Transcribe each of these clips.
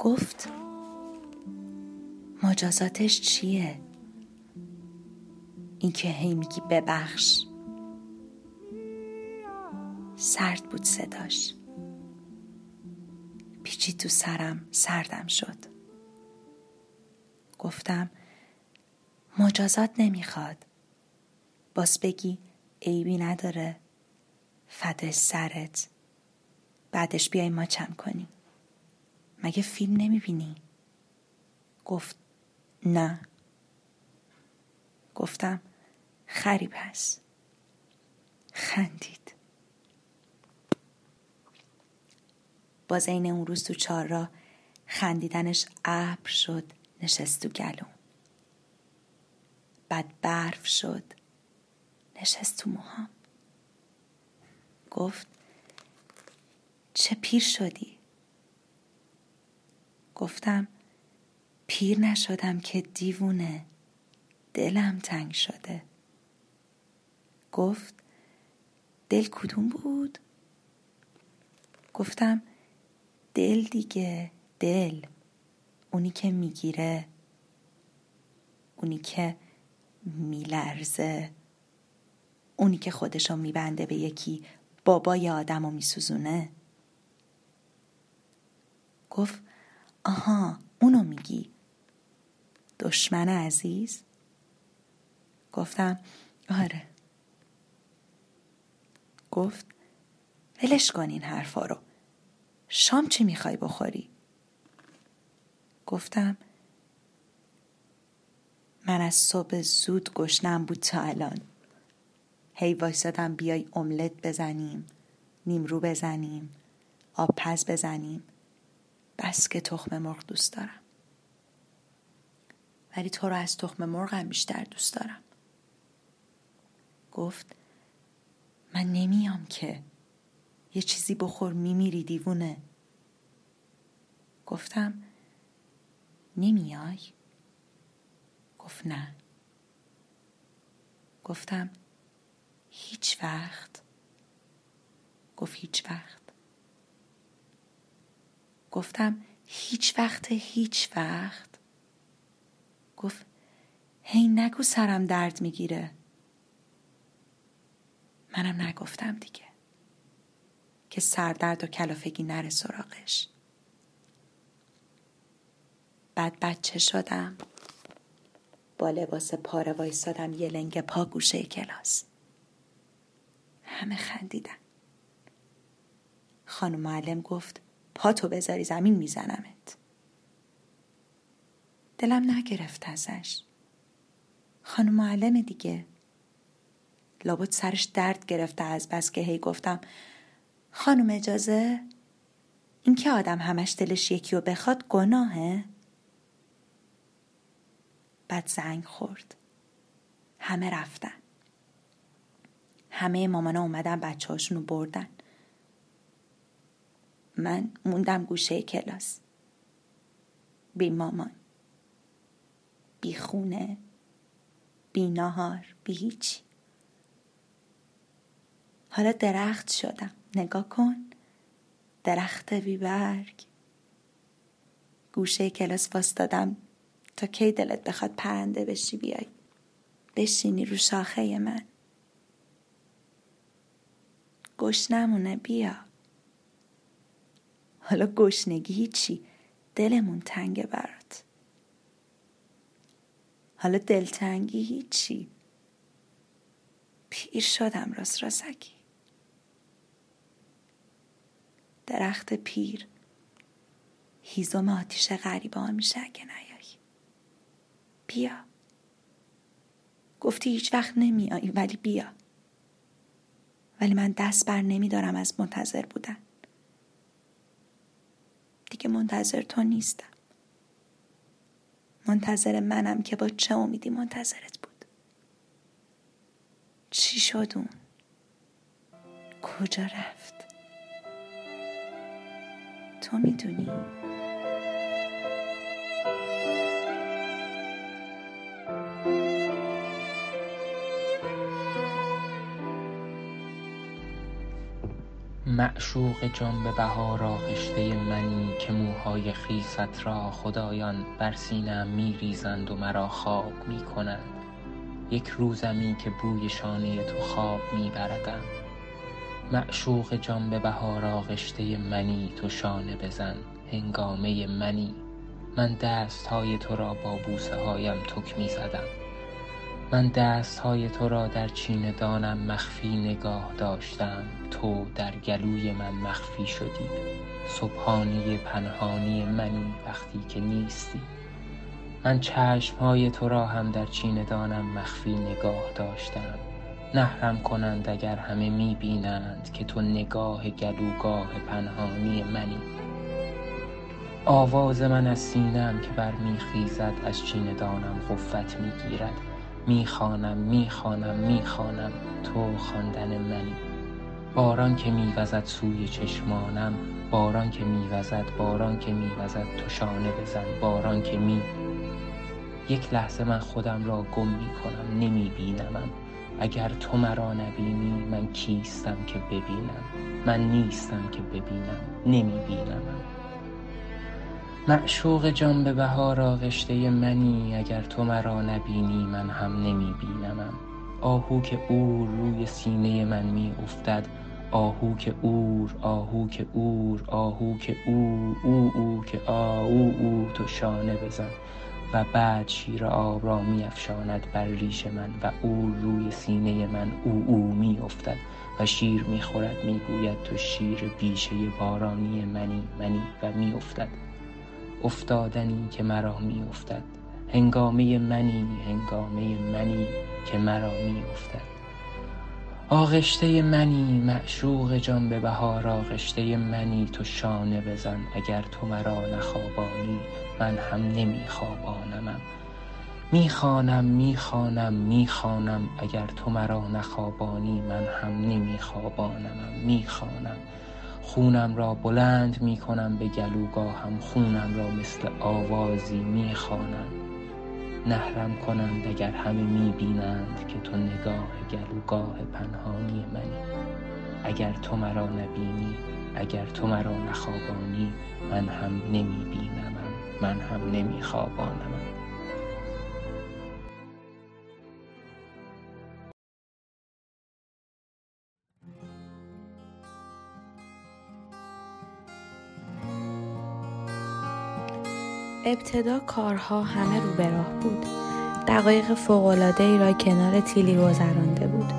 گفت مجازاتش چیه؟ اینکه هی میگی ببخش. سرد بود صداش. پیچی تو سرم سردم شد. گفتم مجازات نمی‌خواد. باز بگی عیبی نداره. فده سرت. بعدش بیای ما چم کنی مگه فیلم نمی‌بینی؟ گفت نه. گفتم خری پس خندید. باز این اون روز تو چهار را خندیدنش ابر شد نشست تو گلو بعد برف شد نشست تو موهام. گفت چه پیر شدی؟ گفتم پیر نشدم که دیوونه دلم تنگ شده. گفت دل کدوم بود؟ گفتم دل دیگه دل. اونی که می‌گیره. اونی که میلرزه. اونی که خودشو میبنده به یکی بابای آدم و میسوزونه. گفت آها اونو میگی. دشمن عزیز؟ گفتم آره. گفت ولش کن این حرفا رو. شام چی می‌خوای بخوری؟ گفتم من از صبح زود گشنم بود تا الان. هی وایسادم بیای املت بزنیم نیمرو بزنیم آب پز بزنیم. بس که تخم مرغ دوست دارم. ولی تو رو از تخم مرغم بیشتر دوست دارم. گفت من نمیام که یه چیزی بخور میمیری دیوونه. گفتم نمیای؟ گفت نه. گفتم هیچ وقت. گفت هیچ وقت. گفتم هیچ وقت هیچ وقت. گفت هی نگو سرم درد می‌گیره. منم نگفتم دیگه. که سردرد و کلافگی نره سراغش. بعد بچه شدم. با لباس پاره وایستادم یه لنگ پا گوشه کلاس. همه خندیدن. خانم معلم گفت پاتو بذاری زمین میزنمت. دلم نگرفت ازش. خانم معلم دیگه. لابد سرش درد گرفته از بس که هی گفتم خانم اجازه؟ این که آدم همش دلش یکی و بخواد گناهه؟ بعد زنگ خورد. همه رفتن. همه مامانا اومدن بچه هاشونو بردن. من موندم گوشه کلاس. بی مامان بی خونه بی نهار بی هیچی حالا درخت شدم. نگاه کن. درخت بی برگ گوشه کلاس واستادم. تا کی دلت بخواد پرنده بشی بیای؟ بشینی رو شاخه من. گشنمونه بیا. حالا گشنگی هیچی دلمون تنگه برات. حالا دلتنگی هیچی. پیر شدم راست راسکی. درخت پیر. هیزم آتیش غریبه ها میشه اگه نیایی. بیا. گفتی هیچ وقت نمیایی ولی بیا. ولی من دست بر نمیدارم از منتظر بودن. دیگه منتظر تو نیستم. منتظر منم که با چه امیدی منتظرت بود؟ چی شد اون؟ کجا رفت؟ تو می‌دونی؟ معشوق جان به بهار آغشته منی که موهای خیست را خدایان بر سینه ریزند و مرا خواب می کنند یک روزمی که بوی شانه تو خواب می بردم معشوق جان به بهار آغشته منی تو شانه بزن هنگامه منی. من دست های تو را با بوسه هایم تک می زدم من دست های تو را در چین دانم مخفی نگاه داشتم. تو در گلوی من مخفی شدی. سبحانی پنهانی منی وقتی که نیستی. من چشم های تو را هم در چین دانم مخفی نگاه داشتم. نحرم کنند اگر همه می بینند که تو نگاه گلوگاه پنهانی منی. آواز من از سینم که بر خیزد از چین دانم قوت می‌گیرد. می‌خوانم می‌خوانم می‌خوانم تو خواندن منی. باران که میوزد سوی چشمانم باران که میوزد باران که میوزد تو شانه بزن باران که می یک لحظه من خودم را گم می‌کنم نمیبینمم. اگر تو مرا نبینی من کیستم که ببینم؟ من نیستم که ببینم نمیبینمم. معشوق جان به بهار آغشته منی اگر تو مرا نبینی من هم نمی آهو که اور روی سینه من می افتد آهو که اور آهو که اور آهو که او او او که آ او او تو شانه بزن. و بعد شیر آب را می افشاند بر ریش من و اور روی سینه من او او می افتد و شیر می خورد می گوید تو شیر بیشه بارانی منی منی و می افتد افتادنی که مرا می افتد هنگامه منی هنگامه منی که مرا می افتد آغشته منی معشوق جان به بهار آغشته منی تو شانه بزن. اگر تو مرا نخوابانی من هم نمی خوابانمم می‌خوانم می‌خوانم. اگر تو مرا نخوابانی من هم نمی خوابانمم می‌خوانم. خونم را بلند می کنم به گلوگاهم خونم را مثل آوازی می خوانم نهرم کنند اگر همه می بینند که تو نگاه گلوگاه پنهانی منی. اگر تو مرا نبینی اگر تو مرا نخوابانی من هم نمی بینمم من هم نمی خوابانمم ابتدا کارها همه رو به راه بود. دقایق ای را کنار تیلی گذرانده بود.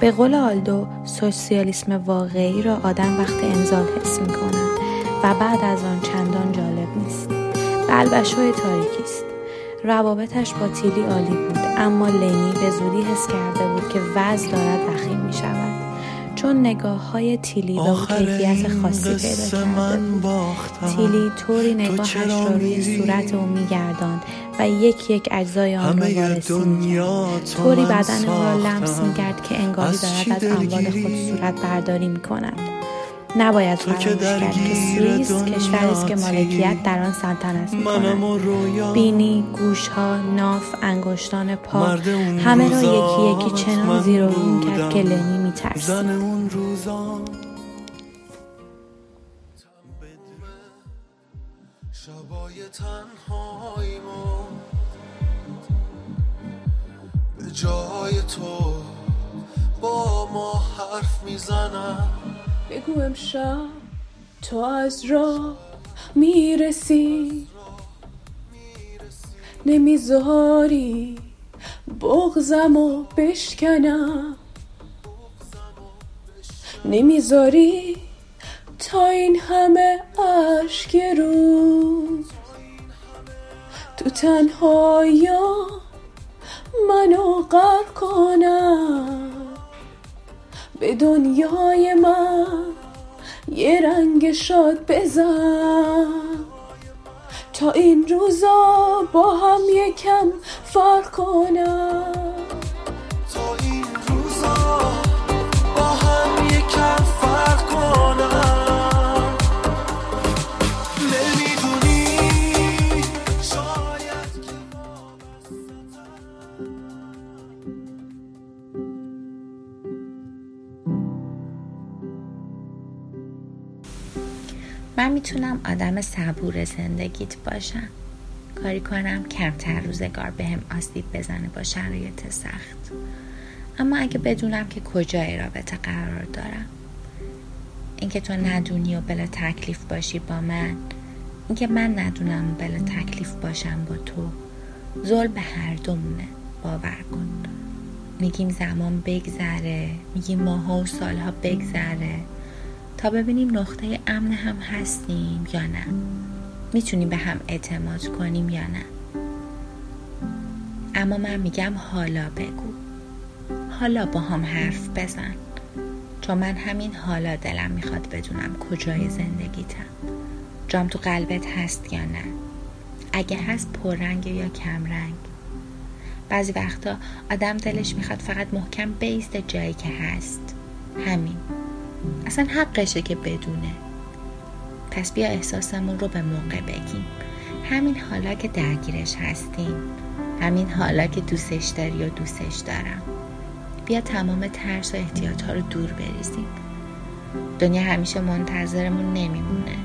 به قول آلدو سوسیالیسم واقعی را آدم وقت انزال حس می کند و بعد از آن چندان جالب نیست. بلبش های تاریکی است. روابطش با تیلی عالی بود اما لنی به زودی حس کرده بود که وضع دارد وخیم می شود چون نگاه های تیلی به اون کیفیت خاصی پیدا کرده تیلی طوری نگاهش را روی صورت او میگرداند و یک یک اجزای آن را وارسی می‌کرد. طوری بدن او را لمس می‌کرد که انگاری دارد از اموال خود صورت برداری می‌کند. نباید فراموش کرد که سوئیس کشوری است که مالکیت در آن سلطنت می‌کند. بینی گوشها ناف انگشتان پا همه را یکی یکی چنان زیر و رو کرد که لنی میترسید جای تو با ما حرف می‌زنم بگو امشب تو از راه می‌رسی؟ نمی‌ذاری بغزم و بشکنم؟ نمی‌ذاری تا این همه عشق روز تو تنهایا منو غرق کنم. به دنیای من یه رنگ شاد بزن. تا این روزا با هم یکم فرق کنم. می‌تونم آدم صبور زندگیت باشم. کاری کنم کمتر روزگار به هم آسیب بزنه با شرایط سخت. اما اگه بدونم که کجای رابطه قرار دارم. اینکه تو ندونی و بلا تکلیف باشی با من. اینکه من ندونم بلا تکلیف باشم با تو. زل به هر دومونه. باور کن. میگیم زمان بگذره. میگیم ماها و سالها بگذره. تا ببینیم نقطه امن هم هستیم یا نه. می‌تونیم به هم اعتماد کنیم یا نه. اما من میگم حالا بگو. حالا با هم حرف بزن. چون من همین حالا دلم می‌خواد بدونم کجای زندگیتم. جام تو قلبت هست یا نه؟ اگه هست پررنگ یا کمرنگ؟ بعضی وقتا آدم دلش می‌خواد فقط محکم بیسته جایی که هست. همین. اصلا حقشه که بدونه. پس بیا احساسمون رو به موقع بگیم. همین حالا که درگیرش هستیم. همین حالا که دوستش داری و دوستش دارم. بیا تمام ترس و احتیاط ها رو دور بریزیم. دنیا همیشه منتظرمون نمیمونه.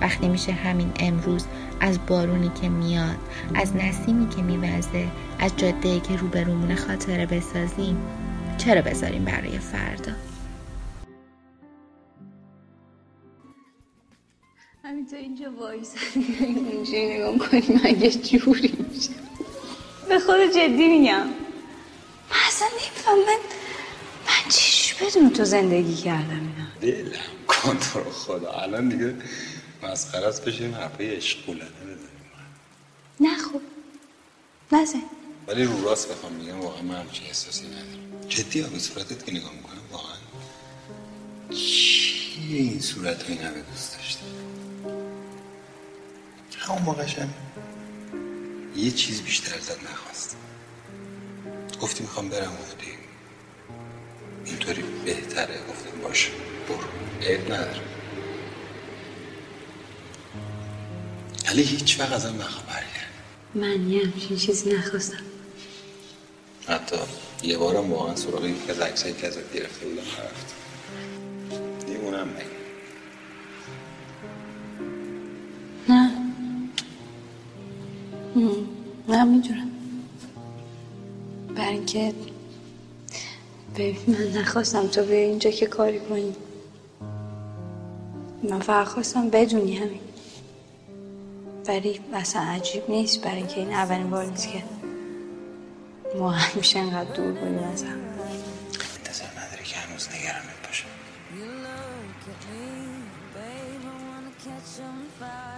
وقتی میشه همین امروز از بارونی که میاد از نسیمی که میوزه از جاده که روبرومون خاطره بسازیم چرا بذاریم برای فردا؟ همینطور اینجا وایسادی اینجا نگاه کنیم اگه جوری میشه به خود جدی میگم. من اصلا نمیفهم من من چیش بدون تو زندگی کردم اینا؟ دلم. کن تو رو خدا. الان دیگه مسخره است بشیم حرفه عشقولنه بزنیم. نه خوب نزن. ولی رو راست بخوام میگم واقعا من همچین احساسی ندارم. جدی به صورتت که نگاه می‌کنم واقعا چیه این صورت ها این همه دوست داشتی همون موقعشم یه چیز بیشتر ازت نخواست. گفتی می‌خوام برم اومدی اینطوری بهتره. گفتم باشه برو. عیب نداره. ولی هیچ وقت ازم نخواه برگرد. من یه همچین چیزی نخواستم. حتی یه بارم واقعا سراغ یکی از عکسایی که ازت گرفته بودم نرفتم دیمونم نگه. نه می‌دونم. بر اینکه ببین من نخواستم تو به اینجا که کاری کنی. من فقط خواستم بدونی همین. ولی اصلا عجیب نیست برای اینکه این اولین بار نیست که ما همیشه انقدر دور بودیم از هم. انتظار نداری که هنوز نگرانت باشم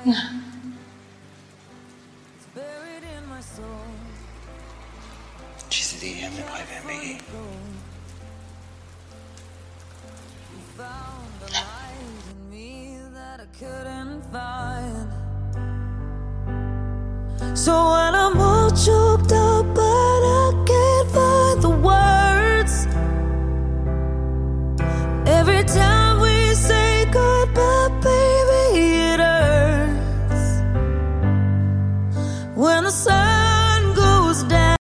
نه. چیزی دیگه هم نمی‌خوای بهم بگی So